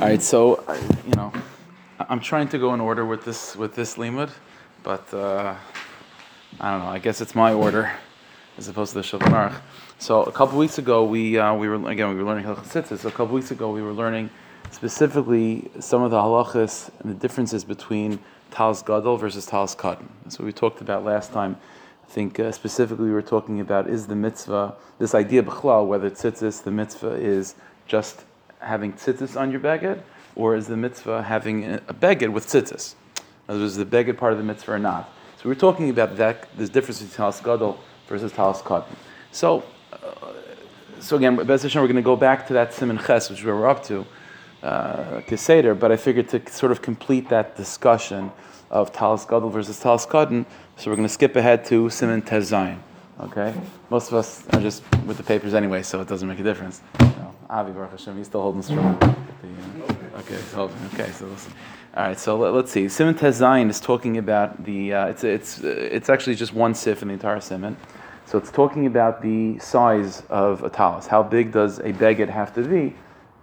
All right, so I- you know, I'm trying to go in order with this with this limud, but uh, I don't know. I guess it's my order as opposed to the Shulchan Aruch. So a couple weeks ago, we uh, we were again we were learning Tzitzis. So a couple weeks ago, we were learning specifically some of the halachas and the differences between Talis Gadol versus Talis Katan. That's what we talked about last time. I think uh, specifically we were talking about is the mitzvah, this idea b'chlal, whether tzitzis, the mitzvah is just having tzitzis on your beged, or is the mitzvah having a beged with tzitzis? In other words, is the beged part of the mitzvah or not? So we were talking about that, this difference between talis gadol versus talis katan. So, uh, so again, Bez Hashem, we're going to go back to that siman ches, which is where we're up to, uh, Keseder, but I figured to sort of complete that discussion of talis gadol versus talis katan, so we're going to skip ahead to siman tezayin. Okay, most of us are just with the papers anyway, so it doesn't make a difference. No, Avi Baruch Hashem, he's still holding strong. Okay, holding. Okay, so listen. All right, so let, us see. Simon Tezayin is talking about the. Uh, it's it's uh, it's actually just one sif in the entire simon. So it's talking about the size of a talus. How big does a beged have to be,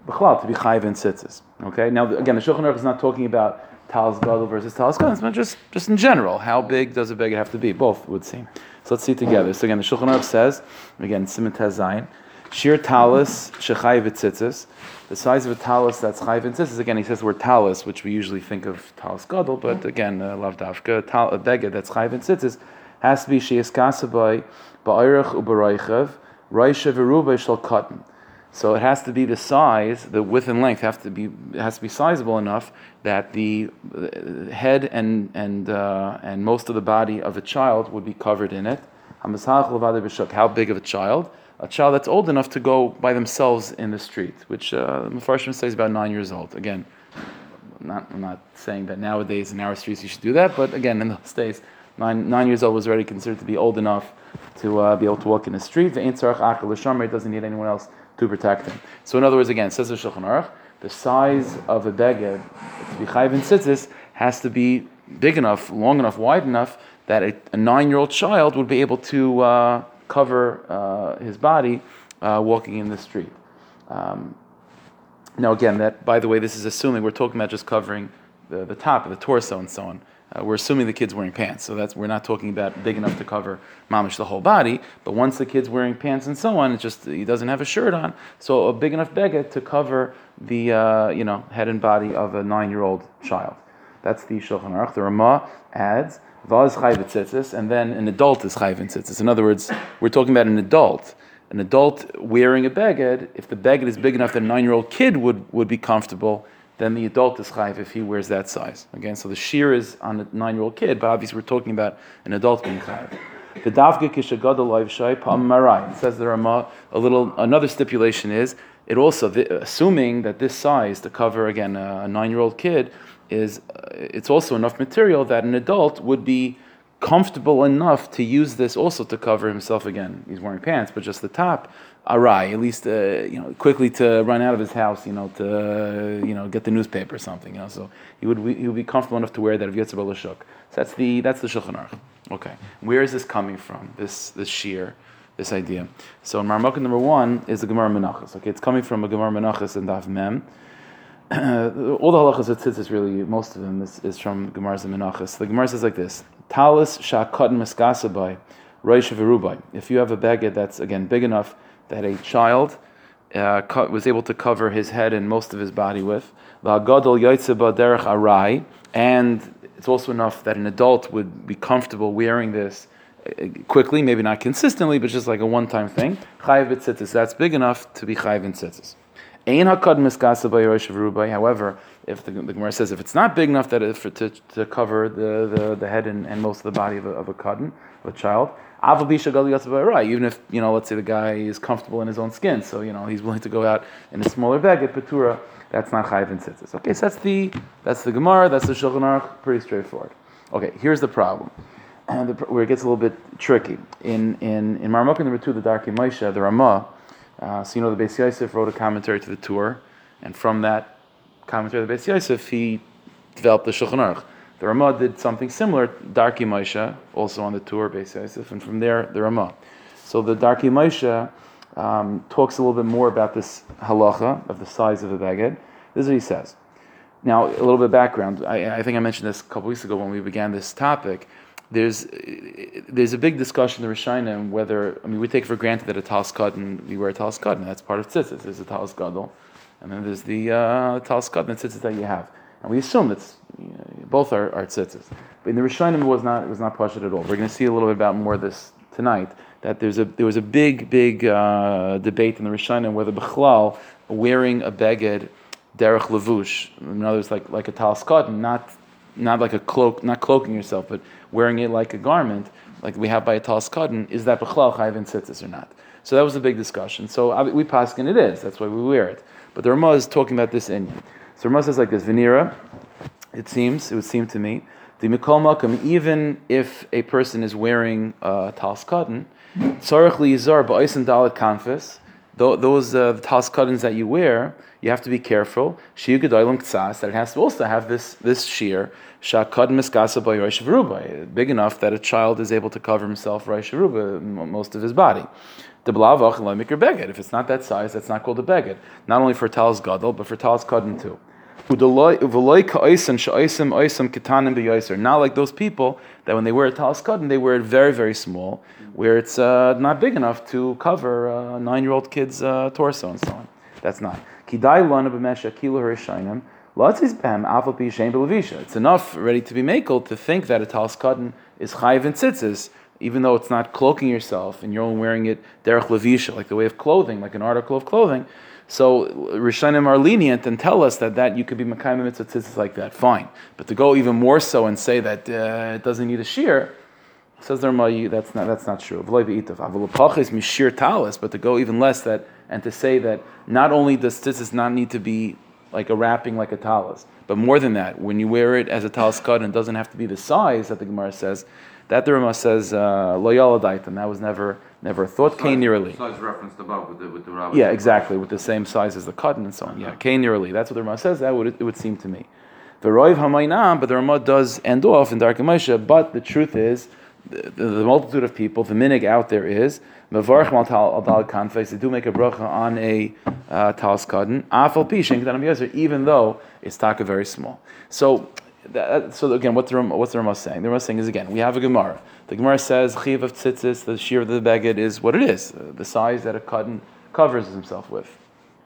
to be chayiv and tzitzis? Okay. Now again, the Shulchan Aruch is not talking about talis gadol versus talis gadol. It's just just in general. How big does a beged have to be? Both would seem. So let's see together. So again, the Shulchan Aruch says again, simon Tezayin. Shir talis shechayiv tzitzis. The size of a talus that's chayiv and tzitzis. Again, he says the word talus, which we usually think of talus gadol, but again, uh, lav dafka. tal- A beged that's chayiv and tzitzis has to be sheyes kasabai ba'irach u'baraychev raisha v'rubay shall cotton. So it has to be the size, the width and length have to be has to be sizable enough that the uh, head and and uh, and most of the body of a child would be covered in it. How big of a child? A child that's old enough to go by themselves in the street, which uh, Mepharshim says about nine years old. Again, I'm not, I'm not saying that nowadays in our streets you should do that, but again, in those days, nine, nine years old was already considered to be old enough to uh, be able to walk in the street. The L'Shomer doesn't need anyone else to protect him. So, in other words, again, says the Shulchan Aruch, the size of a beged to be chayv in tzitzis has to be big enough, long enough, wide enough that a, a nine-year-old child would be able to uh, cover uh, his body uh, walking in the street. Um, now, again, that by the way, this is assuming we're talking about just covering the, the top of the torso and so on. Uh, we're assuming the kid's wearing pants, so that's we're not talking about big enough to cover mamish the whole body. But once the kid's wearing pants and so on, it's just he doesn't have a shirt on, so a big enough beged to cover the uh, you know head and body of a nine-year-old child. That's the Shulchan Aruch. The Ramah adds vaz tzitzis, and then an adult is chayv in tzitzis. In other words, we're talking about an adult. An adult wearing a beged, if the beged is big enough that a nine-year-old kid would, would be comfortable, then the adult is chayv if he wears that size. Again, so the shear is on a nine-year-old kid, but obviously we're talking about an adult being chayv. The davge kishagadol loiv shai pam marai. Says the Ramah. A little another stipulation is it also assuming that this size to cover again a, a nine-year-old kid is uh, it's also enough material that an adult would be comfortable enough to use this also to cover himself again. He's wearing pants, but just the top, arai, at least uh, you know quickly to run out of his house, you know, to you know get the newspaper or something. You know, so he would he would be comfortable enough to wear that if Yitzhak Lashuk. So that's the that's the Shulchan Aruch. Okay, where is this coming from? This this shear. This idea. So in number one is the Gemara Menachos. Okay, it's coming from a Gemara Menachos and Daf Mem. all the halachas of tzitzis, really, most of them is, is from Gemara's and Menachos. The Gemara says like this: Talis shakatan miskasabai, roish v'rubai. If you have a beged that's again big enough that a child uh, was able to cover his head and most of his body with, v'agadol yotzeba derech arai, and it's also enough that an adult would be comfortable wearing this uh, quickly, maybe not consistently, but just like a one-time thing. Chayiv tzitzis, that's big enough to be chayiv in tzitzis. However, if the, the Gemara says if it's not big enough that it, for, to, to cover the, the, the head and, and most of the body of a, of a kadden, of a child, Even if you know, let's say the guy is comfortable in his own skin, so you know he's willing to go out in a smaller bag at Petura. That's not chayiv and tzitzis. Okay, so that's the that's the Gemara. That's the Shulchan Aruch. Pretty straightforward. Okay, here's the problem. And the, where it gets a little bit tricky. In in in Marmukah number two, the Darkei Moshe, the Ramah. Uh, so you know the Beis Yosef wrote a commentary to the tour, and from that commentary of the Beis Yosef, he developed the Shulchan Aruch. The Ramah did something similar, Darkei Moshe, also on the tour, Beis Yosef, and from there the Ramah. So the Darkei Moshe um, talks a little bit more about this halacha of the size of a beged. This is what he says. Now, a little bit of background. I, I think I mentioned this a couple weeks ago when we began this topic. There's there's a big discussion in the Rishonim whether I mean we take for granted that a talis and we wear a talis and that's part of tzitzis. There's a talis gadol, and then there's the uh, talis and tzitzis that you have, and we assume that you know, both are, are tzitzis. But in the Rishonim it was not it was not pashut at all. We're going to see a little bit about more of this tonight. That there's a there was a big big uh, debate in the Rishonim whether Bechlal wearing a beged derech levush. In other words, like like a talis not not like a cloak, not cloaking yourself, but wearing it like a garment, like we have by a talis is that bechlal chayv in tzitzis or not? So that was a big discussion. So we paskin it is. That's why we wear it. But the Ramah is talking about this in. So Ramah says like this: Venera. It seems it would seem to me the mikol makam even if a person is wearing uh, talis cotton, tzarich liyizar ba'isen dalit kanfis those uh, talis that you wear, you have to be careful. Shiu gedolim ktsas that it has to also have this this shear shakad miskasa by big enough that a child is able to cover himself rosh most of his body. If it's not that size, that's not called a beged. Not only for talis gadol, but for talis kadin too. Not like those people that when they wear a talis kadin, they wear it very, very small, where it's uh, not big enough to cover a nine-year-old kid's uh, torso and so on. That's not. It's enough ready to be makel to think that a talis kadin is chayiv and tzitzis, even though it's not cloaking yourself and you're only wearing it derech levisha, like the way of clothing, like an article of clothing. So Rishonim are lenient and tell us that, that you could be Makayim mitzvah like that, fine. But to go even more so and say that uh, it doesn't need a shear, says the Rama, that's not that's not true. But to go even less that and to say that not only does tzitzis not need to be like a wrapping like a talis, but more than that, when you wear it as a talis cut and it doesn't have to be the size that the Gemara says, that the Rama says uh, loyal and that was never never thought. Kain nearly. Size referenced above with the with the rabbi. Yeah, exactly, with the same size as the cotton and so on. Yeah, Kain nearly. That's what the Rama says. That would it would seem to me. The Roiv but the Rama does end off in Darkei Moshe. But the truth is, the, the, the, multitude of people, the minig out there is mevarch mal al dal kanfes. They do make a bracha on a uh, talis cotton. Afal pishin even though it's taka very small. So that, so again, what's the what's the saying? The Rama saying is again, we have a Gemara. The Gemara says chiv of tzitzis, the shear of the beged is what it is, uh, the size that a cotton covers himself with.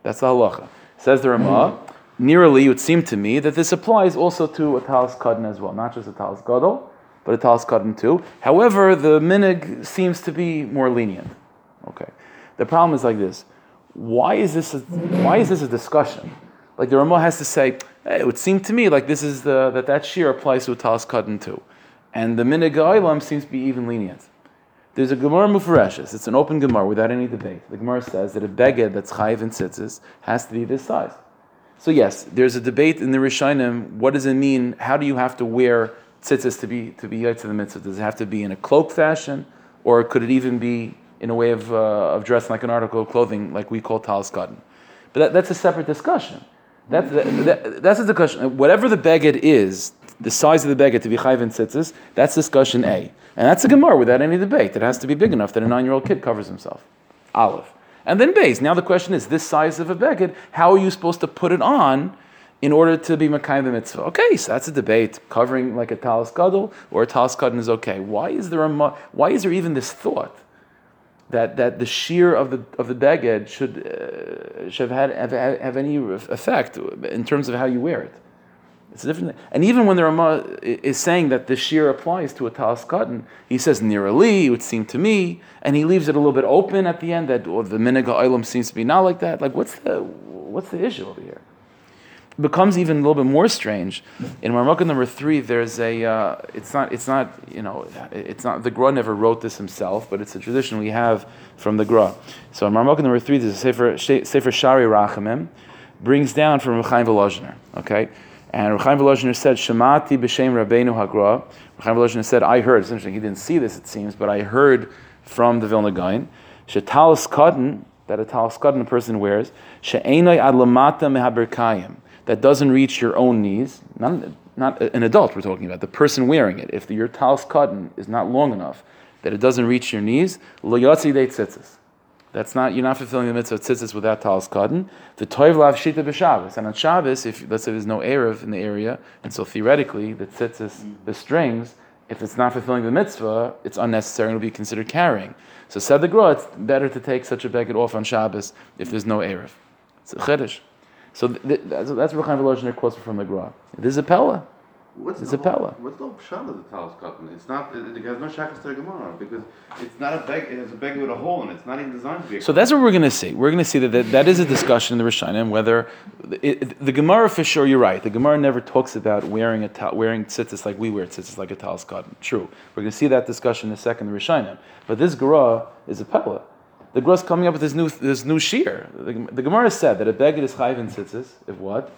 That's the halacha. Says the Rama. Nearly, it would seem to me that this applies also to a talis cotton as well, not just a talis gadol, but a talis cotton too. However, the minig seems to be more lenient. Okay. The problem is like this: why is this? A, why is this a discussion? Like the Rama has to say, it would seem to me like this is the that that shear applies to a talis cotton too, and the oilam seems to be even lenient. There's a Gemara Mufareshes. It's an open Gemara without any debate. The Gemara says that a beged that's chayiv and tzitzis has to be this size. So yes, there's a debate in the Rishonim. What does it mean? How do you have to wear tzitzis to be to be to the mitzvah? Does it have to be in a cloak fashion, or could it even be in a way of, uh, of dressing like an article of clothing, like we call talis cotton? But that, that's a separate discussion. That's that, that's the question. Whatever the beged is, the size of the beged to be chayv and tzitzis, that's discussion A. And that's a gemara without any debate. It has to be big enough that a nine-year-old kid covers himself. Olive. And then base. Now the question is, this size of a beged, how are you supposed to put it on in order to be Makayim the mitzvah? Okay, so that's a debate. Covering like a talis gadol or a talis gadol is okay. Why is there a, why is there even this thought? That, that the shear of the of the beged should uh, should have had have, have, any effect in terms of how you wear it. It's different. And even when the Rama is saying that the shear applies to a talis cotton, he says nearly, it would seem to me, and he leaves it a little bit open at the end that or the miniga ilam seems to be not like that. Like what's the what's the issue over here? Becomes even a little bit more strange. In Marmukah number three, there's a. Uh, it's not. It's not. You know. It's not. The Gra never wrote this himself, but it's a tradition we have from the Gra. So in Marmukah number three, there's a sefer sefer Shaarei Rachamim, brings down from Rechaim Volozhiner. Okay. And Rechaim Volozhiner said, "Shemati b'shem Rabbeinu Hagra." Rechaim Volozhiner said, "I heard." It's interesting. He didn't see this, it seems, but I heard from the Vilna Gaon. Shetalis cotton that a talis cotton a person wears. She'enoi ad lamata mehaberkayim that doesn't reach your own knees, not, not an adult we're talking about, the person wearing it, if the, your talis cotton is not long enough that it doesn't reach your knees, lo yotzi de tzitzis. That's not you're not fulfilling the mitzvah of tzitzis without talis kadden. The toiv lav shita b'Shabbos, and on Shabbos, if let's say there's no erev in the area, and so theoretically the tzitzis, the strings, if it's not fulfilling the mitzvah, it's unnecessary and will be considered carrying. So said the Gra, it's better to take such a beggar off on Shabbos if there's no erev. It's a chiddush. So th- th- that's that's Rechaim Volozhiner quotes from the Gra. This is a pella. What's It's the a Pella. What's the pshat of the talis cotton? It's not. It, it has no shakas to the Gemara because it's not a bag. It has a bag with a hole in it. It's not even designed to be. A So that's what we're going to see. We're going to see that, that that is a discussion in the Rishonim whether it, it- the Gemara for sure. You're right. The Gemara never talks about wearing a ta- wearing tzitzis like we wear tzitzis like a talis cotton. True. We're going to see that discussion in a second. in The Rishonim, but this Gemara is a pella. The is coming up with this new this new shear. The, the Gemara said that a beggar is chayv in tzitzis if what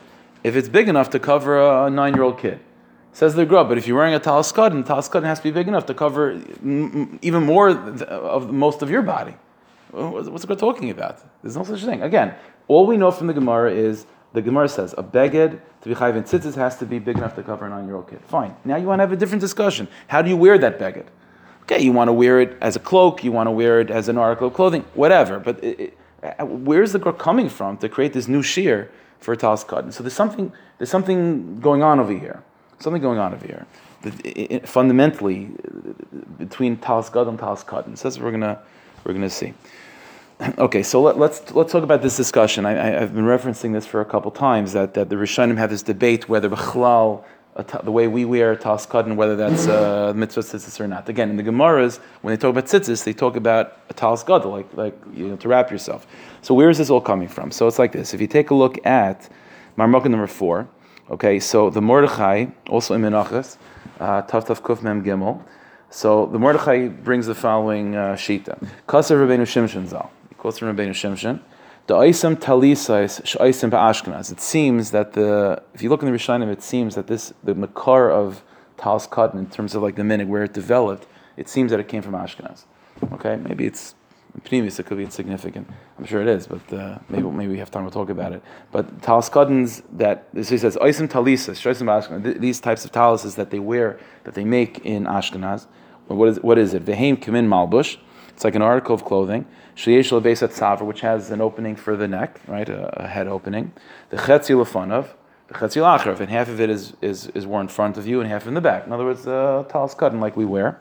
if it's big enough to cover a nine year old kid. Says the Gemara, but if you're wearing a talis cotton, the cotton has to be big enough to cover mm, even more of most of your body. What's the it talking about? There's no such thing. Again, all we know from the Gemara is the Gemara says a beged to be chayv in tzitzis has to be big enough to cover a nine-year-old kid. Fine. Now you want to have a different discussion. How do you wear that beged? Okay, you want to wear it as a cloak. You want to wear it as an article of clothing. Whatever. But it, it, uh, where's the Gemara coming from to create this new shear for a talis cotton? So there's something there's something going on over here. Something going on over here. The- i- i- fundamentally, uh, between talis gadol and talis cotton. So that's what we're gonna we're gonna see. Okay, so let, let's let's talk about this discussion. I, I've been referencing this for a couple times that, that the Rishonim have this debate whether b'chlal, a the way we wear a talis kadden, whether that's uh, mitzvah tzitzis or not. Again, in the Gemaras, when they talk about tzitzis, they talk about a talis gadol, like like you know, to wrap yourself. So where is this all coming from? So it's like this. If you take a look at Marmukah number four, okay, so the Mordechai, also in Menachos, uh, Tav Tav Kuf Mem Gimel. So the Mordechai brings the following uh, shita. Kasav Rabbeinu Shimshon Zal. He quotes from Rabbeinu Shimshon. The Oisam Talisais Sh'Oisim Ba'ashkenaz. It seems that the, if you look in the Rishonim, it seems that this, the Makar of Talis Cotton, in terms of like the minig, where it developed, it seems that it came from Ashkenaz. Okay, maybe it's Pnimis, it could be insignificant. I'm sure it is, but uh, maybe maybe we have time to talk about it. But talis cottons that so he says oisim talisas, shoisim Ashkenaz. These types of talises that they wear, that they make in Ashkenaz. What is what is it? Veheim kimin malbush. It's like an article of clothing. Sheyesh lebesat tzaver, which has an opening for the neck, right, a, a head opening. The chetzi lefanov, the chetzi lachav, and half of it is, is is worn in front of you and half in the back. In other words, uh, talis cotton like we wear.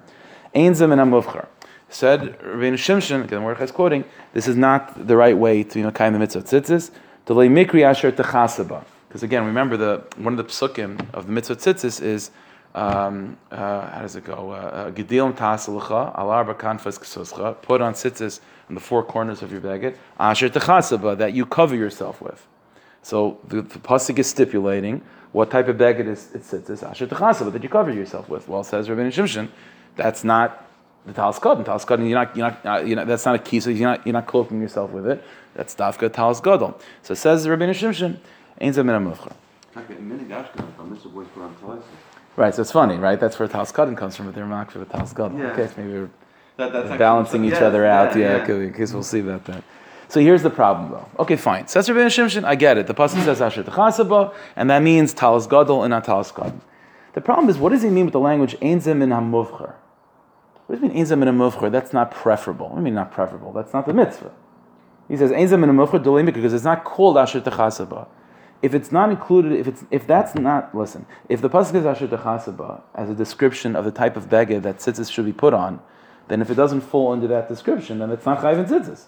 Ein zem and amuvchar. Said Rabbeinu Shimshon, again, Mordechai is quoting, this is not the right way to, you know, kind the mitzvah tzitzis, to lay mikri asher techasaba. Because again, remember, the one of the psukim of the mitzvah tzitzis is, um, uh, how does it go? Uh, Gedilim tasalacha, alar kanfas ksuscha, put on tzitzis on the four corners of your baguette, asher techasaba, that you cover yourself with. So the, the pasuk is stipulating what type of baguette is it sits is asher techasaba that you cover yourself with. Well, says Rabbeinu Shimshon, that's not the talis cotton. Talis cotton, you're not, you're not, uh, you know, that's not a key. So you're not, you're not cloaking yourself with it. That's dafka talis gadol. So says Rabbeinu Shimshon, ein zeh min hamuvchar. Okay, many Ashkenaz, but Mr. Boys put on talisim. Right. So it's funny, right? That's where talis cotton comes from, but they're not for the talis gadol. Yeah. Okay, so maybe we're That, that's balancing each other out. Yeah, yeah. okay, because we'll see about that. So here's the problem, though. Okay, fine. Says Rabbeinu Shimshon, I get it. The pasuk says Asher Techasaba, and that means Talis Gadol and not Talis Gadol. The problem is, what does he mean with the language Ein Zeh Min Hamuvcher? What does it mean Ein Zeh Min Hamuvcher? That's not preferable. What do you mean not preferable? That's not the mitzvah. He says Ein Zeh Min Hamuvcher because it's not called Asher Techasaba. If it's not included, if it's if that's not listen, if the pasuk is Asher Techasaba as a description of the type of beged that tzitzis should be put on, then if it doesn't fall under that description, then it's not chayv and tzitzis.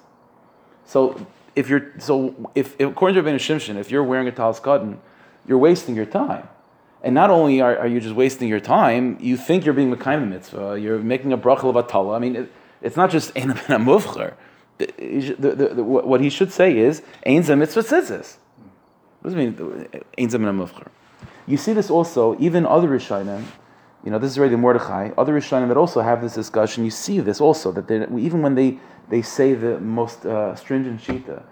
So if you're so if according to Rabbeinu Shimshon, if you're wearing a talis cotton, you're wasting your time. And not only are, are you just wasting your time, you think you're being Mekayim mitzvah, you're making a brachal of atala. I mean, it, it's not just ein a the- What he should say is ein mitzvah tzitzis. Does it mean? You see this also, even other Rishonim, you know, this is already Mordechai, other Rishonim that also have this discussion, you see this also, that even when they, they say the most uh, stringent shita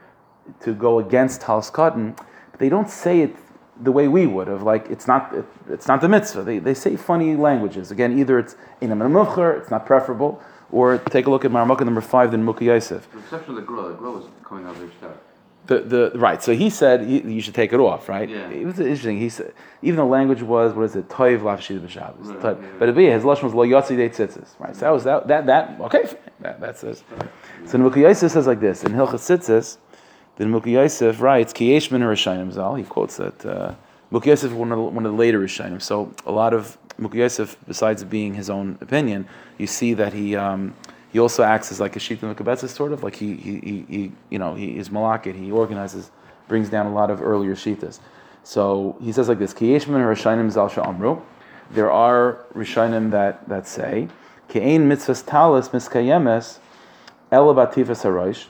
to go against Talis Cotton, they don't say it the way we would of like it's not it, it's not the mitzvah. They, they say funny languages. Again, either it's in a mukher, it's not preferable, or take a look at Marmukah number five, then Mukha Yosef. The exception of the the coming out of. The, the right. So he said you should take it off, right? Yeah. It was interesting. He said even the language was what is it? Toiv lafshid b'Shabbos. Right, Toiv. yeah. But it be his lashon was lo yotzi de tzitzis. Right. So that was that that that okay. That, that's this. So Yosef says like this in Hilchas Tzitzis. The Yosef writes Ki yesh min Rishayim Zal. He quotes that uh, Yosef is one of the, one of the later Rishayim. So a lot of Yosef, besides being his own opinion, you see that he. Um, he also acts as like a shita mekabetzis, sort of like he, he, he, you know, he is malakit. He organizes, brings down a lot of earlier shitas. So he says like this: Kiyesh min Rishayim zal amru. There are Rishayim that that say Ke'ein mitzvahs talis miskayemes elabativas harosh.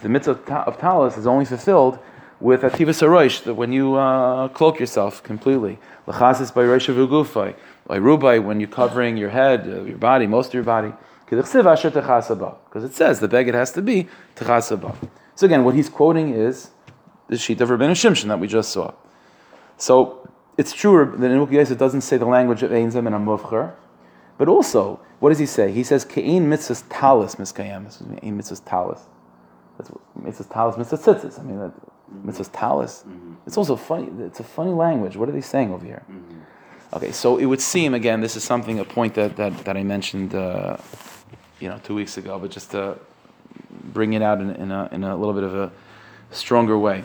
The mitzvah of ta- talis is only fulfilled with ativas harosh, that when you uh, cloak yourself completely. Lachasis by rosh v'gufay. By rubai, when you're covering your head, uh, your body, most of your body. Because it says the beged has to be techasaba. So again, what he's quoting is the sheet of Rabbeinu Shimshon that we just saw. So it's true that in Ukiyas it doesn't say the language of Ein Zem and Amuvcher, but also, what does he say? He says, Ke'in mitzvahs talis me, Ein mitzvahs talis. That's what, mitzvahs talis, mitzvahs tzitzis. I mean, that, mitzvahs talis. It's also funny, it's a funny language. What are they saying over here? Okay, so it would seem, again, this is something, a point that, that, that I mentioned, uh, you know, two weeks ago, but just to bring it out in, in, a, in a little bit of a stronger way.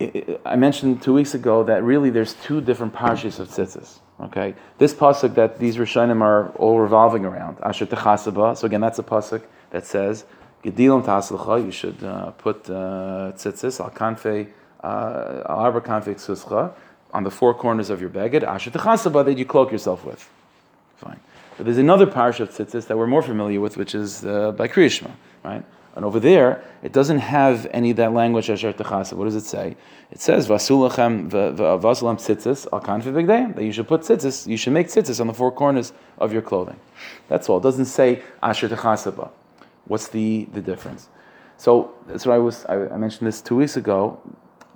I- mentioned two weeks ago that really there's two different parshas of tzitzis. Okay, this pasuk that these rishonim are all revolving around Asher techasaba. So again, that's a pasuk that says gedilim taslcha. You should uh, put uh, tzitzis al kanfei uh, al arba kanfei on the four corners of your beged. Asher techasaba that you cloak yourself with. Fine. But there's another parsha of tzitzis that we're more familiar with, which is uh, by Kriyishma, right? And over there, it doesn't have any of that language asher techasa. What does it say? It says vasulachem vasulam tzitzis al kanfi bigdeim that you should put tzitzis, you should make tzitzis on the four corners of your clothing. That's all. It doesn't say asher techasaba. What's the the difference? So that's what I was. I, I mentioned this two weeks ago.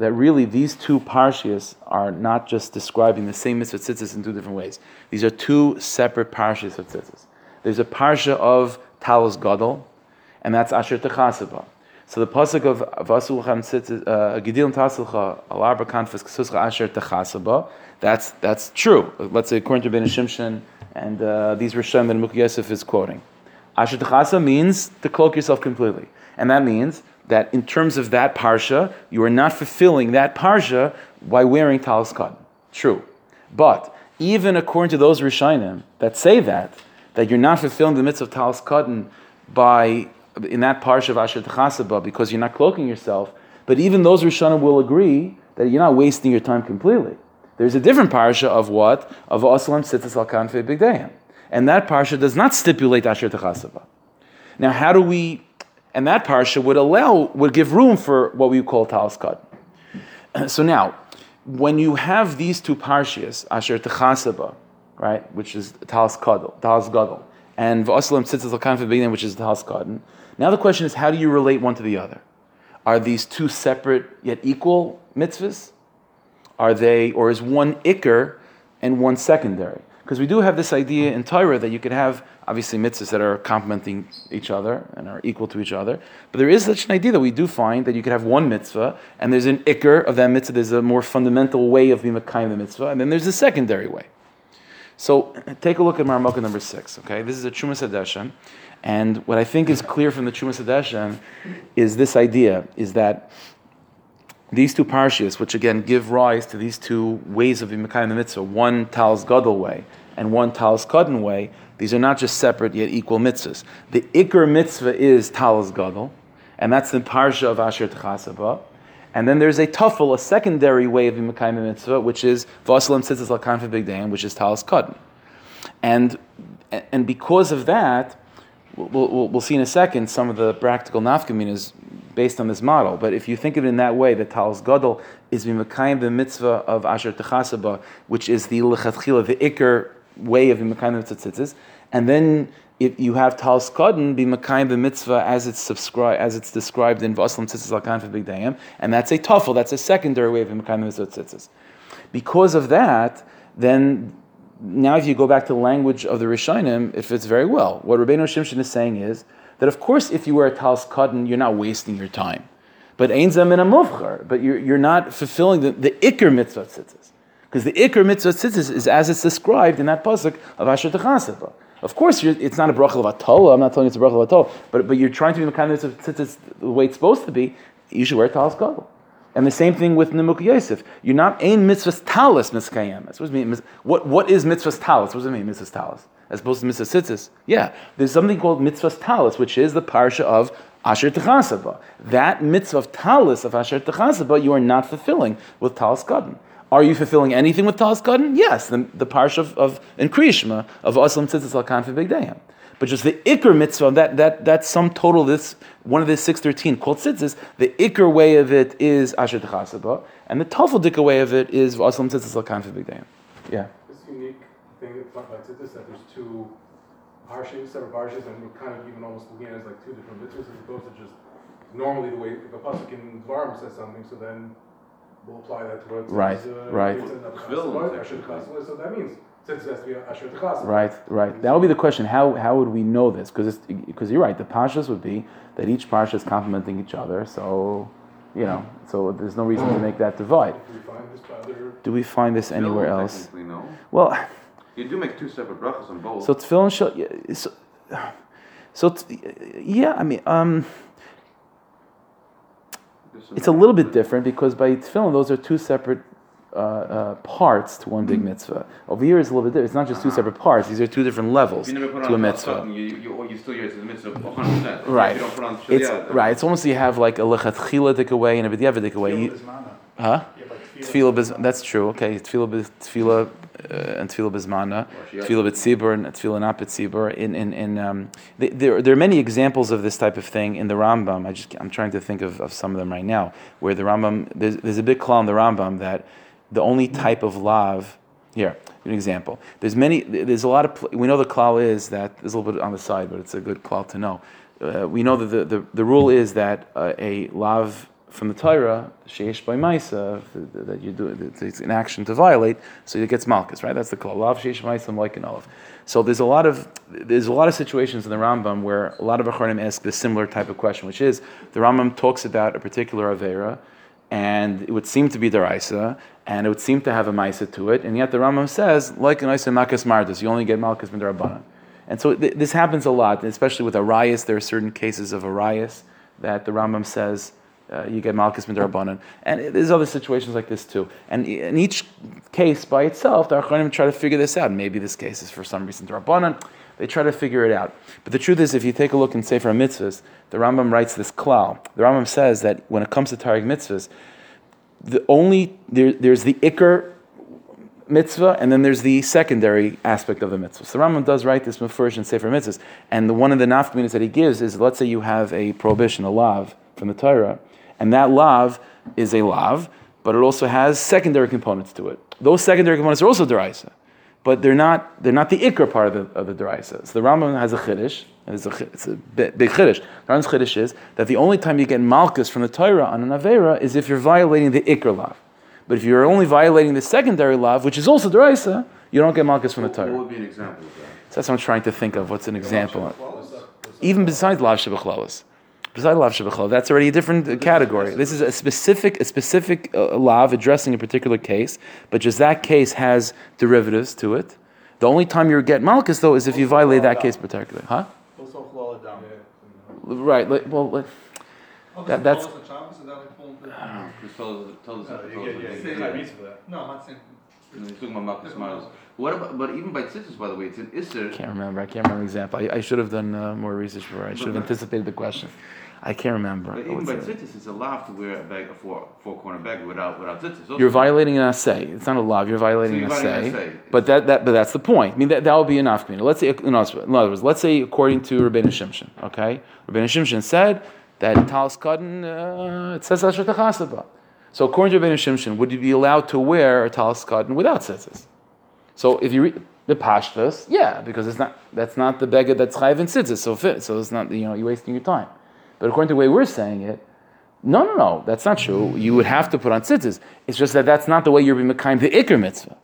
That really these two parshias are not just describing the same mitzvah tzitzis in two different ways. These are two separate parshias of tzitzis. There's a parsha of talis gadol, and that's asher techasaba. So the pasuk of tzitzis uh, gidil tasilcha alarba kanfis ksuscha asher techasaba. That's that's true. Let's say according to Ben Shimshon and uh, these Rishonim that Mukhi Yosef is quoting. Asher techasa means to cloak yourself completely, and that means that in terms of that parsha, you are not fulfilling that parsha by wearing talis cotton. True, but even according to those Rishonim that say that that you're not fulfilling the mitzvah of talis cotton by in that parsha of Asher Techasaba because you're not cloaking yourself. But even those Rishonim will agree that you're not wasting your time completely. There's a different parsha of what of Aslam Sitzis Al Kanfe and that parsha does not stipulate Asher Techasaba. Now, how do we? And that parsha would allow would give room for what we call cotton. So now, when you have these two parshias, Asher Techasaba, right, which is Gadol, and V'aslam Tzitzis Lakan Febeinim, which is Cotton. Now the question is, how do you relate one to the other? Are these two separate yet equal mitzvahs? Are they, or is one ikr and one secondary? Because we do have this idea in Torah that you could have obviously mitzvahs that are complementing each other and are equal to each other. But there is such an idea that we do find that you could have one mitzvah and there's an ikr of that mitzvah. There's a more fundamental way of being a kind the mitzvah, and then there's a secondary way. So take a look at Marmukah number six. Okay, this is a Trumas Hadeshin, and what I think is clear from the Trumas Hadeshin is this idea: is that these two parshias, which again give rise to these two ways of being the mitzvah, one Tal's Gadol way and one Tal's Kadon way, these are not just separate yet equal mitzvahs. The Iker mitzvah is Tal's Gadol, and that's the parsha of Asher Tchasaba. And then there's a tuffle, a secondary way of being Mekayim mitzvah, which is Vasalam Tzitzis Lakan for Big Day, which is Tal's Kadon. And, and because of that, we'll, we'll, we'll see in a second some of the practical nafkaminas based on this model. But if you think of it in that way, the Tal's Gadol is Mekayim the mitzvah of Asher Techasaba, which is the Lechatchila, the Iker way of Mekayim the tzitzis, and then if you have Tal's Kadon be the mitzvah as it's subscribed as it's described in Vaslam Tzitzis Lakan for Big Dayim, and that's a tuffle, that's a secondary way of Mekayim the mitzvah tzitzis. Because of that, then now if you go back to the language of the Rishonim, it fits very well. What Rabbeinu Shimshon is saying is that of course if you wear a Tal's Kadon, you're not wasting your time. But ein zem in a muvchar. But you're, you're not fulfilling the, the ikr mitzvah tzitzis. Because the ikr mitzvah tzitzis is as it's described in that pasuk of Asher Techaseba. Of course, it's not a bracha of atola. I'm not telling you it's a bracha of atola. But, but you're trying to be the kind of tzitzis the way it's supposed to be. You should wear a talis gadol. And the same thing with Nimuk Yosef. You're not ein mitzvahs talis mitzkayem. What, what, is mitzvahs talis? What does it mean, mitzvahs talis? As opposed to mitzvahs tzitzis? Yeah, there's something called mitzvah talis, which is the parsha of Asher Techasaba. That mitzvah talis of Asher Techasaba you are not fulfilling with talis gadol. Are you fulfilling anything with talis gadol? Yes, the, the parsha of, of in Kriyishma of Aslam Tzitzis Al Kanfi Big But just the ikr mitzvah, that, that, that sum total, this one of the 613 called tzitzis, the ikr way of it is Asher Techasaba, and the tafel way of it is Aslam Tzitzis Al Kanfi Big Yeah. This unique thing about tzitzis that there's two Parshas, separate Parshas, and we're kind of even almost looking at it as like two different mitzvahs as opposed to just normally the way the pasuk in Dvarim says something, so then we'll apply that to what right, uh, right. So that means since it has to be Asher Right, right. That would be the question. How how would we know this? Because because you're right. The pashas would be that each parsha is complementing each other. So. You know, so there's no reason to make that divide. Do we find this anywhere else? No. Well, you do make two separate brachas on both. So tefillin shel, so, so yeah, I mean, um, it's a little bit different because by tefillin those are two separate uh, uh, parts to one big mm. mitzvah. Over here is a little bit different. It's not just two uh-huh. separate parts; these are two different levels to a mitzvah. You, you, you still use the mitzvah 100. Right. it's right. It's almost you have like a lechatchila dik away and a b'diavad dik away. Huh? Tefillah, that's true. Okay, tefillah, tefillah uh, and tefillah bizmana, tefillah b'tzibur and tefillah not b'tzibur. In in in um, there there are many examples of this type of thing in the Rambam. I just I'm trying to think of, of some of them right now. Where the Rambam there's, there's a big claw in the Rambam that the only type of love here an example. There's many. There's a lot of. We know the klal is that there's a little bit on the side, but it's a good klal to know. Uh, we know that the, the, the rule is that uh, a lav from the Torah, sheish by Maisa, that you do, it's an action to violate, so it gets malchus, right? That's the call. Lav sheish Maisa, like an olive. So there's a lot of there's a lot of situations in the Rambam where a lot of Acharonim ask this similar type of question, which is the Rambam talks about a particular avera, and it would seem to be deraisa, and it would seem to have a Maisa to it, and yet the Rambam says like an Isa Makas Mardus, you only get malchus midrabanan. And so th- this happens a lot, especially with Arias. There are certain cases of Arias that the Rambam says uh, you get Malchus Midrabanan. And there's other situations like this too. And in each case by itself, the Acharonim try to figure this out. Maybe this case is for some reason Drabanan. They try to figure it out. But the truth is, if you take a look in Sefer Mitzvahs, the Rambam writes this klal. The Rambam says that when it comes to Taryag Mitzvahs, the only there, there's the Iker mitzvah, and then there's the secondary aspect of the mitzvah. So Rambam does write this first in Sefer Mitzvahs, and the one of the nafkaminas that he gives is, let's say you have a prohibition, a lav from the Torah, and that lav is a lav, but it also has secondary components to it. Those secondary components are also deraisa, but they're not they're not the ikr part of the of the deraisa. So the Rambam has a chiddush, and it's a, it's a big, big chiddush. The Rambam's chiddush is that the only time you get malchus from the Torah on an avera is if you're violating the ikr lav. But if you're only violating the secondary lav, which is also deraisa, you don't get malchus from the Torah. What would be an example of that? So that's what I'm trying to think of. What's an example? Even besides lav shabachlalas. Besides lav shebechol, that's already a different category. This is a specific, a specific uh, lav addressing a particular case, but just that case has derivatives to it. The only time you get malchus though is if you violate that case particularly, huh? Right. Like, well, like, that, that's. What about, but even by tzitzis, by the way, it's an isser. Can't remember. I can't remember example. I, I should have done uh, more research for. I should have anticipated the question. I can't remember. But even by tzitzis, it's allowed to wear a bag, a four, four corner bag without without tzitzis. You're violating an assay. It's not a lav. You're violating so an assay. But that, that but that's the point. I mean that, that would be enough. Let's say in other words, let's say according to Rabbeinu Shimshon, okay, Rabbeinu Shimshon said that talis kadden uh, it says asher tachasaba. So according to Rabbeinu Shimshon, would you be allowed to wear a talis kadden without tzitzis? So if you read the pashtas, yeah, because it's not that's not the beggar that's chayv and tzitzis, so fit. So it's not you know you're wasting your time. But according to the way we're saying it, no, no, no, that's not true. You would have to put on tzitzis. It's just that that's not the way you're being kind the ikr mitzvah.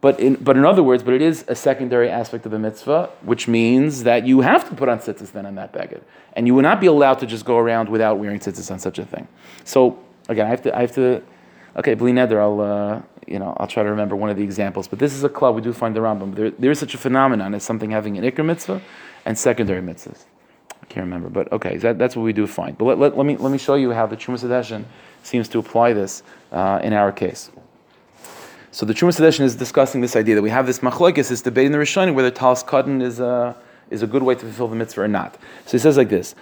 But in, but in other words, but it is a secondary aspect of the mitzvah, which means that you have to put on tzitzis then on that beged, and you would not be allowed to just go around without wearing tzitzis on such a thing. So again, I have to, I have to, okay, bli neder, I'll, uh, you know, I'll try to remember one of the examples. But this is a club we do find the Rambam. There, there is such a phenomenon as something having an ikr mitzvah and secondary mitzvahs. I can't remember, but okay, that, that's what we do find. But let, let, let me let me show you how the Trumas Hadeshin seems to apply this uh, in our case. So the Trumas Hadeshin is discussing this idea that we have this machlokes, this debate in the Rishonim whether talis kadden is a is a good way to fulfill the mitzvah or not. So he says like this.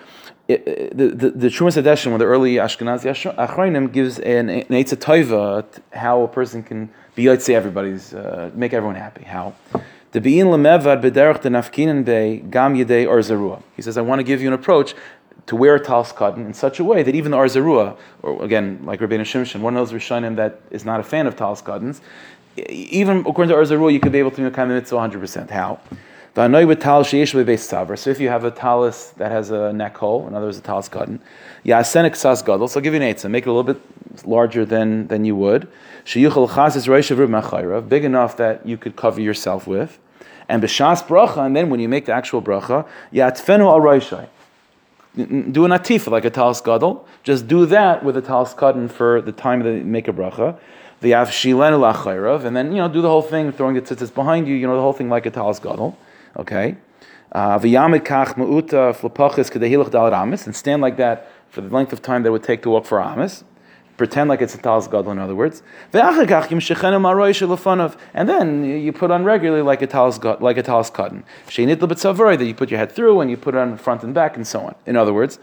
It, the the, the Trumas Hadeshin, one of the early Ashkenazi Achronim, gives an, an Eitzah Toiva how a person can be let's say everybody's uh, make everyone happy. How He says, I want to give you an approach to wear a talis cotton in such a way that even the Ohr Zarua, or again, like Rabbeinu Shimshon, one of those Rishonim that is not a fan of talis cottons, even according to Ohr Zarua, you could be able to do kind of mitzvah 100%. How? So if you have a talis that has a neck hole, in other words, a talis cotton, yasenik gadol. So I'll give you an eitzah, make it a little bit larger than than you would. Big enough that you could cover yourself with, and b'shas bracha, and then when you make the actual bracha, yatfenu al roishai do an atifa like a talis gadol. Just do that with a talis cotton for the time that you make a bracha. The avshilen lachayrav, and then you know do the whole thing, throwing the tzitzis behind you. You know the whole thing like a talis gadol. Okay. Uh, v'yamid kach ma'uta flapachis kedehilach dalat amis, and stand like that for the length of time that would take to walk for amis. Pretend like it's a talis gadol, in other words. And then you put on regularly like a talis like a talis cotton. That you put your head through and you put it on front and back and so on. In other words,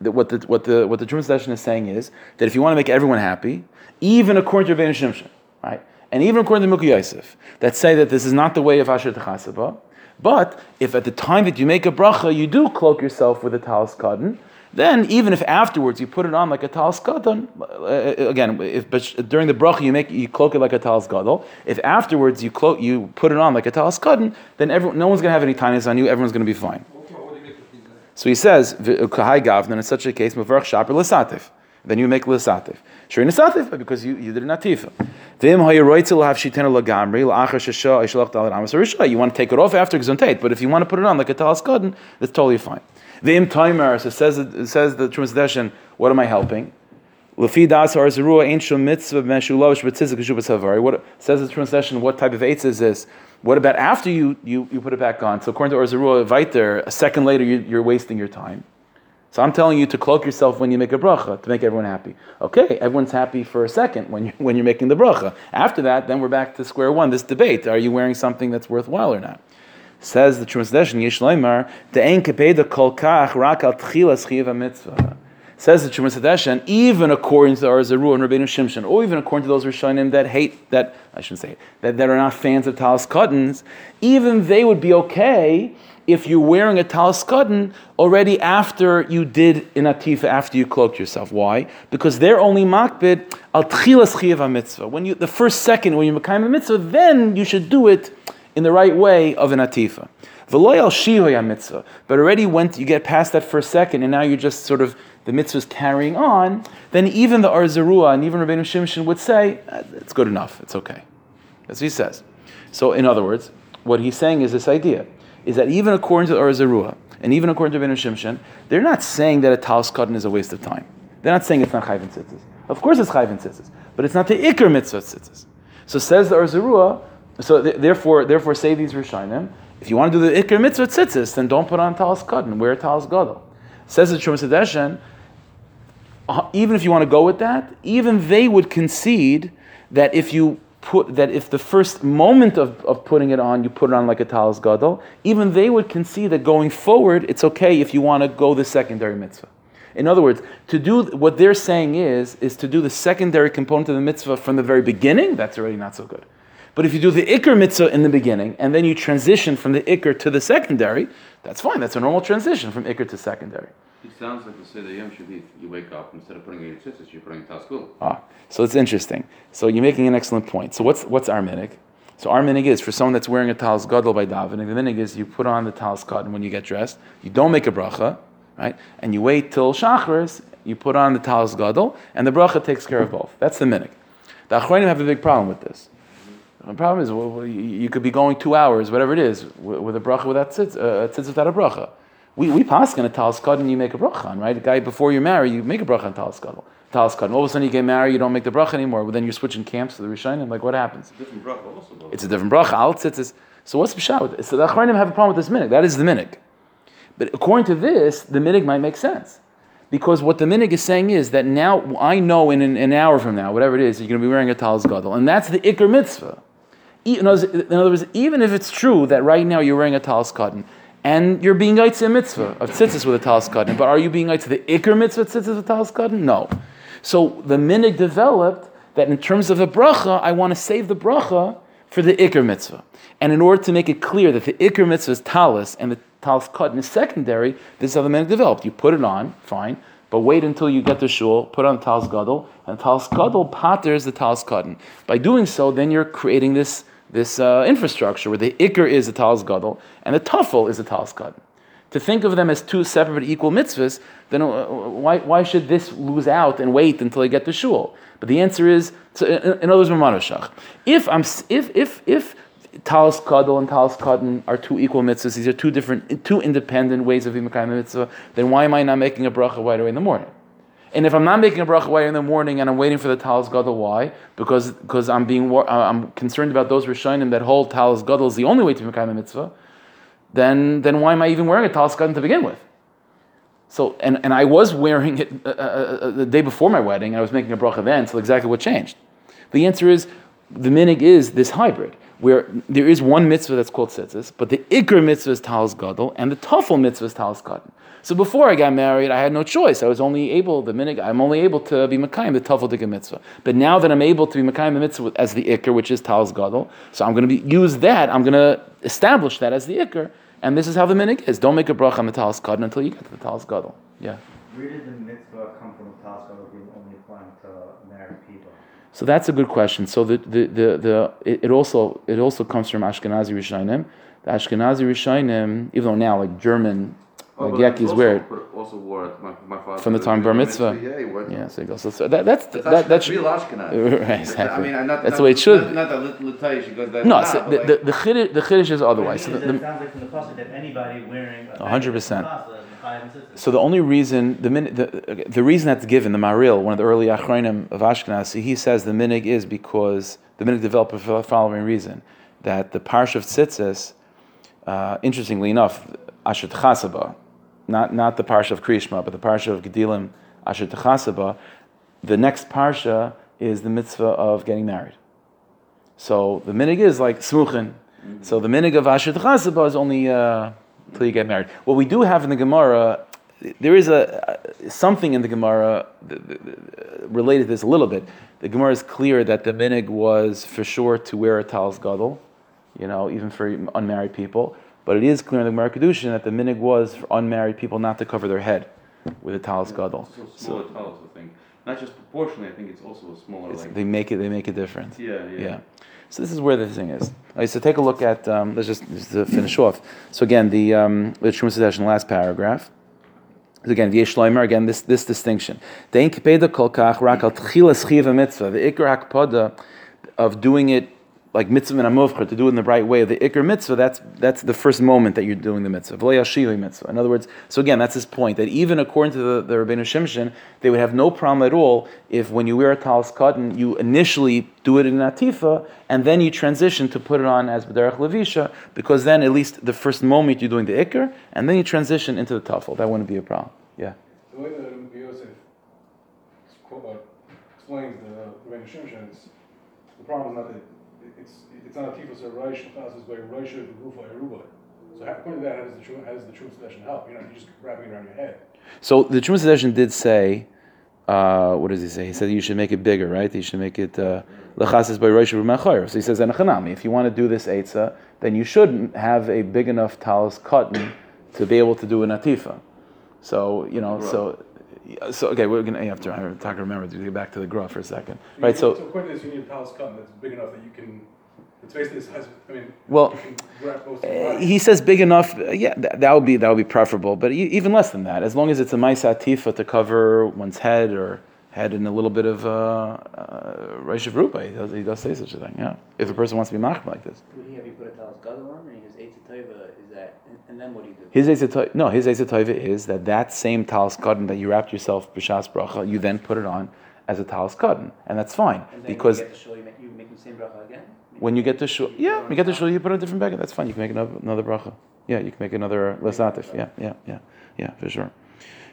what the what the what the Trumas Hadeshin is saying is that if you want to make everyone happy, even according to Rabbeinu Shimshon, right, and even according to Milky Yosef, that say that this is not the way of Asher Techasaba, but if at the time that you make a bracha you do cloak yourself with a talis cotton, then even if afterwards you put it on like a talis gadol, uh, again, if during the bracha you make you cloak it like a talis gadol, if afterwards you cloak you put it on like a talis cotton, then everyone, no one's going to have any tinnitus on you. Everyone's going to be fine. So he says, "Kahai gav." Then in such a case, mavarch shaper lisatif. Then you make lisatif. Sure, nisatif, but because you, you did a have lagamri You want to take it off after gzontate, but if you want to put it on like a talis cotton, that's totally fine. Vim timer, so says says the Trumas what am I helping? Das ain't shum mitzvah What says the Trumas What type of eitz is this? What about after you, you, you put it back on? So according to Ohr Zarua, right a second later you, you're wasting your time. So I'm telling you to cloak yourself when you make a bracha to make everyone happy. Okay, everyone's happy for a second when you're, when you're making the bracha. After that, then we're back to square one. This debate: Are you wearing something that's worthwhile or not? Says the translation, Yesh Leimar, De'en kepeda kol kach rak al tchilas chiv mitzvah. Says the Hadeshen, even according to the Arzaru and Rabbeinu Shimshon, or even according to those Rishonim that hate, that, I shouldn't say that, that are not fans of talis cottons, even they would be okay if you're wearing a talis cotton already after you did in atifa, after you cloaked yourself. Why? Because they're only makbid al tchilas chiv mitzvah. When you, the first second when you make a mitzvah, then you should do it in the right way of an atifa. V'loyal shihoya mitzvah. But already when you get past that first second, and now you're just sort of the mitzvah is carrying on, then even the Ohr Zarua and even Rabbeinu Shimshon would say, eh, it's good enough, it's okay. That's what he says. So, in other words, what he's saying is this idea is that even according to the Ohr Zarua and even according to Rabbeinu Shimshon, they're not saying that a talis is a waste of time. They're not saying it's not chayvin tzitzis. Of course, it's chayvin tzitzis, but it's not the ikr mitzvah tzitzis. So says the Ohr Zarua, so th- therefore, therefore, say these Rishonim. If you want to do the Iker Mitzvah Tzitzis, then don't put on Talis Kadden, wear Talis Gadol. Says the Hadeshen, uh, even if you want to go with that, even they would concede that if you put that if the first moment of, of putting it on, you put it on like a talis gadol, even they would concede that going forward, it's okay if you want to go the secondary mitzvah. In other words, to do what they're saying is is to do the secondary component of the mitzvah from the very beginning. That's already not so good. But if you do the ikr mitzvah in the beginning and then you transition from the ikr to the secondary, that's fine. That's a normal transition from ikr to secondary. It sounds like they say the Seder Yom should be you wake up instead of putting in your tzitzis, you're putting taskul. Ah, so it's interesting. So you're making an excellent point. So what's what's our minig? So our minig is for someone that's wearing a talis gadol by davening. The minig is you put on the talis cotton when you get dressed. You don't make a bracha, right? And you wait till shachris. You put on the talis gadol, and the bracha takes care of both. That's the minig. The achronim have a big problem with this. The problem is, well, you could be going two hours, whatever it is, with a bracha without tzitz, uh, tzitz without a bracha. We, we pass in a talis and you make a bracha on, right? A guy, before you marry, you make a bracha on talis kadon. Talis kadon. All of a sudden you get married, you don't make the bracha anymore, but then you're switching camps to the Rishonim, like what happens? Different bracha also. though. It's a different bracha, al. So what's the pshat with this? So the Achronim have a problem with this minig. That is the minig. But according to this, the minig might make sense. Because what the minig is saying is that now I know in an, an hour from now, whatever it is, you're going to be wearing a talis gadol, and that's the ikr mitzvah. In other, words, even if it's true that right now you're wearing a talis katan, and you're being eitz a mitzvah of tzitzis with a talis katan, but are you being to the ikr mitzvah tzitzis with talis katan? No. So the minig developed that in terms of the bracha, I want to save the bracha for the ikr mitzvah. And in order to make it clear that the ikr mitzvah is talis and the talis katan is secondary, this is how the minig developed. You put it on, fine, but wait until you get to shul, put on the talis gadol, and the talis gadol patters the talis katan. By doing so, then you're creating this, this uh, infrastructure where the ikr is the talis gadol and the tafel is the talis katan. To think of them as two separate equal mitzvahs, then uh, why, why should this lose out and wait until I get to shul? But the answer is, so in, in other words, Mamanoshach. If I'm, if if if talis gadol and talis katan are two equal mitzvahs, these are two different, two independent ways of a mitzvah. Then why am I not making a bracha right away in the morning? And if I'm not making a bracha right in the morning and I'm waiting for the talis gadol, why? Because because I'm being uh, I'm concerned about those rishonim that hold talis gadol is the only way to be a mitzvah. Then then why am I even wearing a talis gadol to begin with? So, and, and I was wearing it uh, uh, uh, the day before my wedding, and I was making a bracha then, so exactly what changed? The answer is, the minig is this hybrid, where there is one mitzvah that's called tzitzis, but the ikr mitzvah is talis gadol, and the tafel mitzvah is talis katan. So before I got married, I had no choice. I was only able, the minig, I'm only able to be makayim, the tafel dikah mitzvah. But now that I'm able to be makayim the mitzvah as the ikr, which is talis gadol, so I'm going to be, use that, I'm going to establish that as the ikr, and this is how the minig is. Don't make a bracha on the talis katan until you get to the talis gadol. Yeah. Where did the mitzvah come from of Tasco being only applying to married people? So that's a good question. So the the the, the it, it also it also comes from Ashkenazi Rishonim. The Ashkenazi Rishonim, even though now like German, Oh, like but is also- weird. Also wore it. My, my father From the time bar mitzvah. Yeah, he wore it. Yeah, so it goes. So, so that that's That's, that that that's should, real Ashkenaz. Right, exactly. I mean, not, That's not, the way it should Not, be. not that lit- Litayish, because that. no. nah, So the, like- the the chiddush, the chiddush is otherwise. So the, it sounds like from the pasuk that anybody wearing a 100%. So the only reason the min, the, the reason that's given the Maharil, one of the early Acharonim of Ashkenaz, he says the minig is because the minig developed for the following reason that the parsha of tzitzis, uh, interestingly enough, Asher Tchasaba, not not the parsha of Krishma, but the parsha of Gedilim, Asher Tchasaba, the next parsha is the mitzvah of getting married. So the minig is like smuchin. So the minig of Asher Tchasaba is only uh, until you get married. What we do have in the Gemara, there is a something in the Gemara related to this a little bit. The Gemara is clear that the minig was for sure to wear a talis gadol, you know, even for unmarried people. But it is clear in the Gemara Kedushin that the minig was for unmarried people not to cover their head with a talis gadol. So smaller talis, I think. Not just proportionally, I think it's also a smaller, It's- like. they make it. They make a difference. yeah, yeah. Yeah. So this is where the thing is. So take a look at. Um, let's just, just finish off. So again, the um, the Shmuel session, last paragraph. Again, the Yeshloimer, again, this this distinction. The inkpeda kol kach rak al tchilas mitzvah. The ikar hakpada of doing it like mitzvah and amuvcha, to do it in the right way. The ikar mitzvah, that's that's the first moment that you're doing the mitzvah. V'lo yashivi mitzvah. In other words, so again, that's his point that even according to the, the Rabbeinu Shimshon, they would have no problem at all if when you wear a talis katan, you initially do it in atifa and then you transition to put it on as b'derech levisha, because then at least the first moment you're doing the ikar and then you transition into the tafel. That wouldn't be a problem. Yeah. The way that Rabbi Yosef explains the Shimshon is the problem is not that it- it's it's not a tifus or reish it's by reish of rufa eruba. So how, according to that, how does the true how does the Trumas Hadeshin help? You're not you're just wrapping it around your head. So the Trumas Hadeshin did say, uh, what does he say? He said you should make it bigger, right? You should make it uh, lechasis by Rosh Hashanah. So he says. If you want to do this eitzah, then you should have a big enough talis katan to be able to do an atifa. So you know, so so okay, we're gonna you have to I have to remember to get back to the graph for a second, You right? So according to this, you need a talis katan that's big enough that you can. It's basically this has. I mean, Well, you can wrap most of the Uh, he says big enough. uh, Yeah, that, that would be that would be preferable. But e- even less than that, as long as it's a nice atifa to cover one's head or head in a little bit of uh, uh, Reish of Rupa. He does, he does say such a thing, yeah. If a person wants to be machmir like this. Would he have you put a talis gadol on, and his eitzah tova is that, and, and then what do you do? His Eitzah no, his Eitzah Tova is that that same talis katan that you wrapped yourself b'shas bracha, you then put it on as a talis katan, and that's fine and then because you get to shul, you make, you make the same bracha again. When you get to shul, yeah, you get to shul, you put a different bag. That's fine. You can make another, another bracha. Yeah, you can make another lesatif. Yeah, yeah, yeah, yeah, for sure.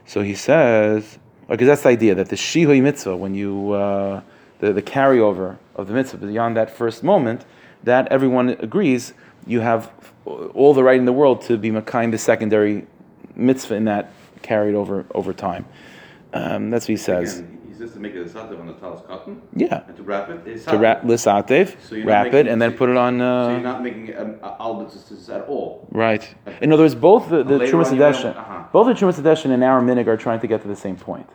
So he says, because that's the idea that the shihui mitzvah, when you uh, the the carryover of the mitzvah beyond that first moment, that everyone agrees you have all the right in the world to be makayim the secondary mitzvah in that carried over over time. Um, that's what he says. Again, says to make it a sativ on the talis katan Yeah, and to wrap it. It's to wrap lisativ, So wrap it, and then put it on. so Uh, you're not making um, albitus at all. Right. In other words, both the, the Later Trumas on you will- Hadeshin, uh-huh. both the Trumas Hadeshin and our Minig are trying to get to the same point,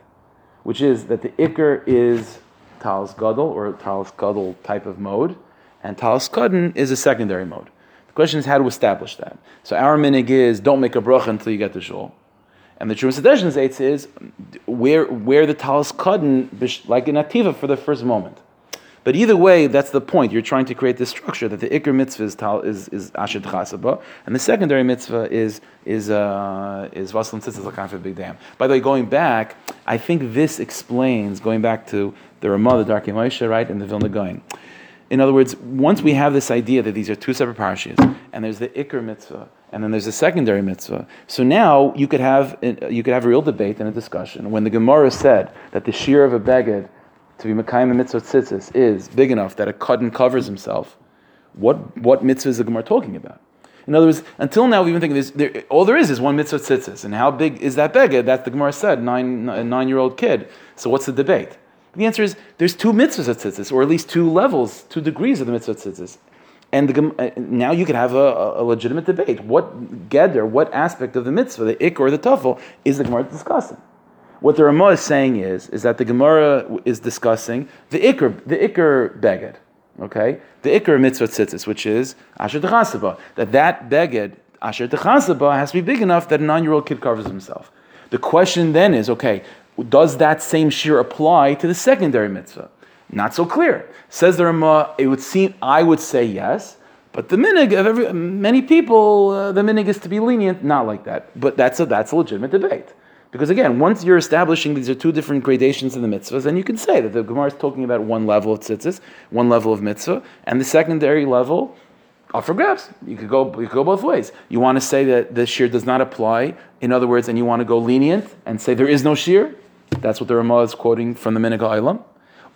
which is that the Iker is Talis Gadol or Talis Gadol type of mode, and Talis Katan is a secondary mode. The question is how to establish that. So our Minig is don't make a bracha until you get to Shul. And the Hadeshin's eights is where, where the Talis Katan, like in Ativa for the first moment. But either way, that's the point. You're trying to create this structure that the ikr mitzvah is tal, is, is asher chasaba, and the secondary mitzvah is is uh, is vasalim tzitzis big dam. By the way, going back, I think this explains going back to the Ramah, the Darkei Moshe, right, and the Vilna Gaon. In other words, once we have this idea that these are two separate parashas, and there's the ikr mitzvah, and then there's a secondary mitzvah. So now you could have you could have a real debate and a discussion. When the Gemara said that the shear of a beged to be Makayim mitzvah tzitzis is big enough that a cotton covers himself, what what mitzvah is the Gemara talking about? In other words, until now we've been thinking this, there, all there is is one mitzvah tzitzis, and how big is that beged? That the Gemara said nine a nine year old kid. So what's the debate? The answer is there's two mitzvahs of tzitzis, or at least two levels, two degrees of the mitzvah tzitzis. And the, uh, now you can have a, a legitimate debate. What gather, what aspect of the mitzvah, the ik or the tafel, is the Gemara discussing? What the Ramah is saying is, is that the Gemara is discussing the ikr, the ikr beged, okay, the ikr mitzvah tzitzis, which is asher techasaba. That that beged asher techasaba has to be big enough that a nine-year-old kid covers himself. The question then is, okay, does that same shear apply to the secondary mitzvah? Not so clear. Says the Ramah, it would seem, I would say yes, but the minig of every, many people, uh, the minig is to be lenient, not like that. But that's a, that's a legitimate debate. Because again, once you're establishing these are two different gradations in the mitzvahs, then you can say that the Gemara is talking about one level of tzitzis, one level of mitzvah, and the secondary level up for grabs. You could go you could go both ways. You want to say that the shear does not apply, in other words, and you want to go lenient and say there is no shear. That's what the Ramah is quoting from the Minig Ilam.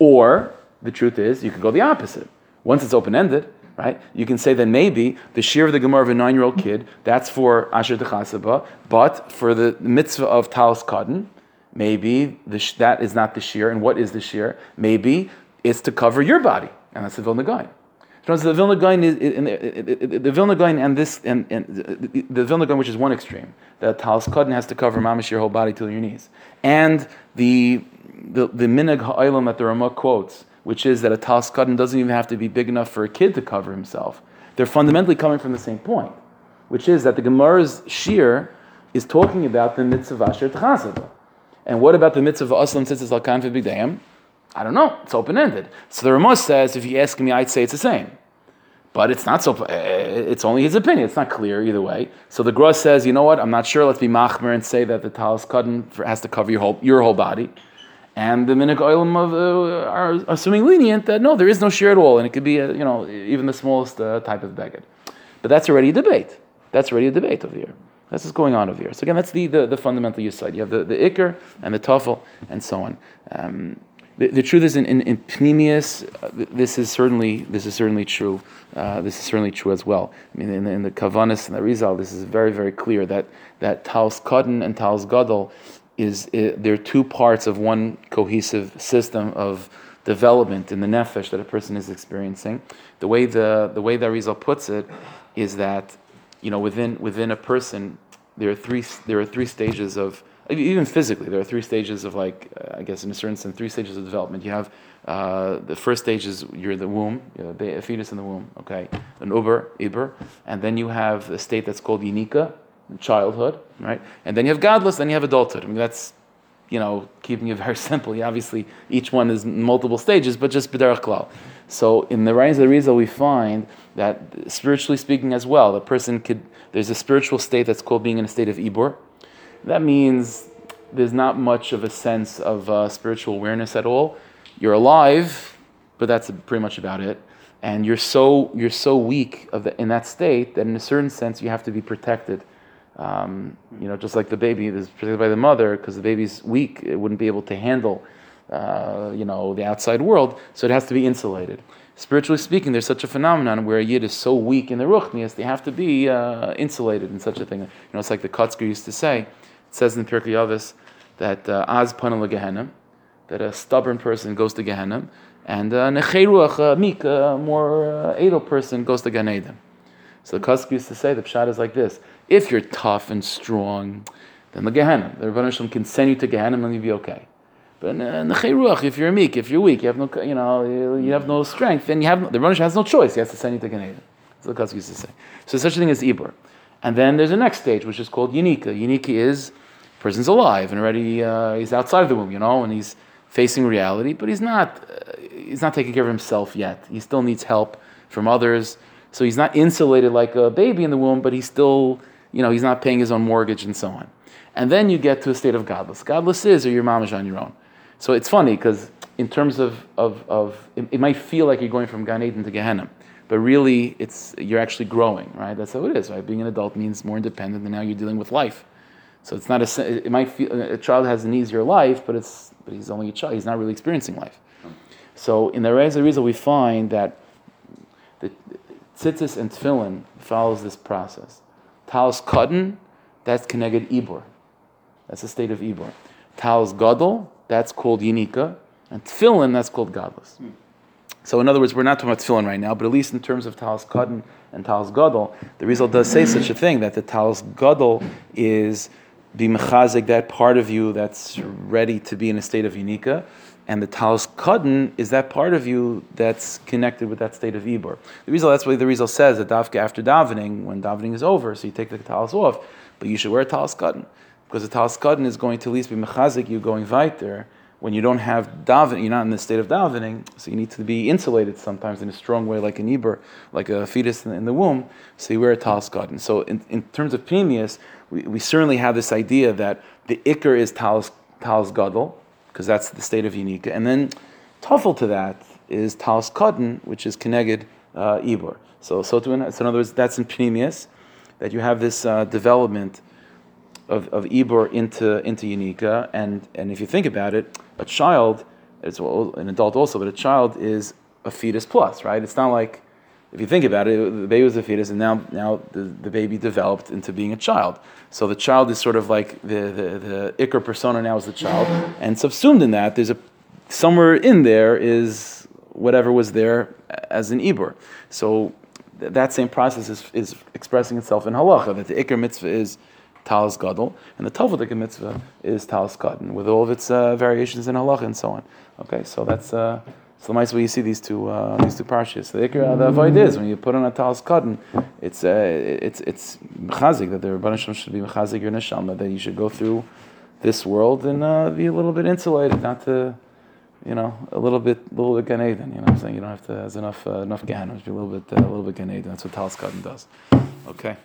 Or the truth is, you could go the opposite. Once it's open ended, right? You can say that maybe the shear of the Gemara of a nine year old kid, that's for Asher Techasaba, but for the mitzvah of Talis Katan, maybe the, that is not the shear. And what is the shear? Maybe it's to cover your body. And that's the Vilna Gaon. So the Vilna Gaon is the, Vilna Gaon and this and, and the, Vilna Gaon, which is one extreme, that Talis Katan has to cover mamish your whole body till your knees, and the the, the minig ha'olam that the Ramah quotes, which is that a Talis Katan doesn't even have to be big enough for a kid to cover himself. They're fundamentally coming from the same point, which is that the Gemara's shear is talking about the mitzvah asher tchasava. And what about the mitzvah aslam tzitzis al kan b'gdayim? I don't know. It's open ended. So the Ramah says, if you ask me, I'd say it's the same. But it's not so. It's only his opinion. It's not clear either way. So the Gross says, you know what? I'm not sure. Let's be machmer and say that the talis katan has to cover your whole your whole body. And the minik oilim of uh, are assuming lenient that no, there is no shear at all, and it could be a, you know even the smallest uh, type of beged. But that's already a debate. That's already a debate over here. That's what's going on over here. So again, that's the the, the fundamental use side. You have the, the ikr and the tafel and so on. Um, the, the truth is, in, in, in uh, this is certainly this is certainly true. Uh, this is certainly true as well. I mean, in the, in the Kavanis and the Rizal, this is very very clear that that Taos Kadden and Taos Gadol is uh, they're two parts of one cohesive system of development in the nefesh that a person is experiencing. The way the the way that Rizal puts it is that you know within within a person there are three there are three stages of even physically there are three stages of like uh, I guess in a certain sense three stages of development. You have uh, the first stage is you're the womb, you know, a fetus in the womb, okay, an uber, iber, and then you have a state that's called yinika, childhood, right, and then you have gadlus, then you have adulthood. I mean that's you know, keeping it very simple. Obviously, each one is multiple stages, but just b'derech klal. So in the Rayans of the Rizal, we find that spiritually speaking as well, the person could, there's a spiritual state that's called being in a state of ibor. That means there's not much of a sense of uh, spiritual awareness at all. You're alive, but that's pretty much about it. And you're so you're so weak of the, in that state that in a certain sense you have to be protected. Um, you know, just like the baby is protected by the mother because the baby's weak, it wouldn't be able to handle, uh, you know, the outside world, so it has to be insulated. Spiritually speaking, there's such a phenomenon where a yid is so weak in the ruchnias, they have to be uh, insulated in such a thing. You know, it's like the Kotzker used to say. It says in Pirkei Avos that uh, az panel Gehenna, that a stubborn person goes to Gehenna, and a necheruach, a meek, a more uh, able person goes to Gan Eden. So the Kotzker used to say the pshat is like this: If you're tough and strong, then the Gehenna, the Rebbeinu can send you to Gehenna and you'll be okay. But ruach, if you're meek, if you're weak, you have no, you know, you- have no strength, then you have the Rebbeinu has no choice. He has to send you to Eden. That's what Kotzker used to say. So such a thing as ibur, and then there's a next stage which is called Unika. Unika is person's alive and already uh, he's outside the womb, you know, and he's facing reality, but he's not uh, he's not taking care of himself yet. He still needs help from others. So he's not insulated like a baby in the womb, but he's still, you know, he's not paying his own mortgage and so on. And then you get to a state of gadlus. Gadlus is, or your mom is on your own. So it's funny because in terms of, of, of it, it might feel like you're going from Gan Eden to Gehenna, but really it's you're actually growing, right? That's how it is, right? Being an adult means more independent, and now you're dealing with life. So it's not a. It might feel a child has an easier life, but it's but he's only a child. He's not really experiencing life. Hmm. So in the Reza Rizal, we find that the tzitzis and tefillin follows this process. Talis katan, that's connected ibor. That's the state of ibor. Talis gadol, that's called yinika, and tefillin, that's called gadlus. Hmm. So in other words, we're not talking about tefillin right now, but at least in terms of talis katan and talis gadol, the Rizal does say such a thing that the talis gadol is be mechazik that part of you that's ready to be in a state of unika, and the talis katan is that part of you that's connected with that state of ibor. The Rizal, that's why the Rizal says that dafka after davening, when davening is over, so you take the talis off, but you should wear a talis katan because the talis katan is going to at least be mechazik you going weiter when you don't have davening, you're not in the state of davening, so you need to be insulated sometimes in a strong way, like an Eber, like a fetus in the, womb. So you wear a talis katan. So in, in terms of Pnimius, we, we certainly have this idea that the ikr is talis, talis gadol, because that's the state of unika, and then tafel to that is talis katan, which is keneged uh, Eber. So, so, to, so in other words, that's in Pnimius, that you have this uh, development of, of Ibor into into Unica, and and if you think about it, a child, it's well, an adult also, but a child is a fetus plus, right? It's not like if you think about it, the baby was a fetus, and now now the, the baby developed into being a child. So the child is sort of like the the, the persona now is the child, and subsumed in that, there's a somewhere in there is whatever was there as an Ibor. So th- that same process is, is expressing itself in halacha that the Iker mitzvah is talis gadol, and the Talmudic mitzvah is talis katan, with all of its uh, variations in halacha and so on. Okay, so that's uh, so nice way you see these two uh, these two parshas. The ikra, the avoid is when you put on a talis katan, it's uh, it's it's mechazik that the Rebbeinu should be mechazik your neshama that you should go through this world and uh, be a little bit insulated, not to. You know, a little bit, a little bit Gan Eden. You know, what I'm saying you don't have to. There's enough, uh, enough. Just be a little bit, uh, a little bit Gan Eden. That's what Talis Katan does. Okay.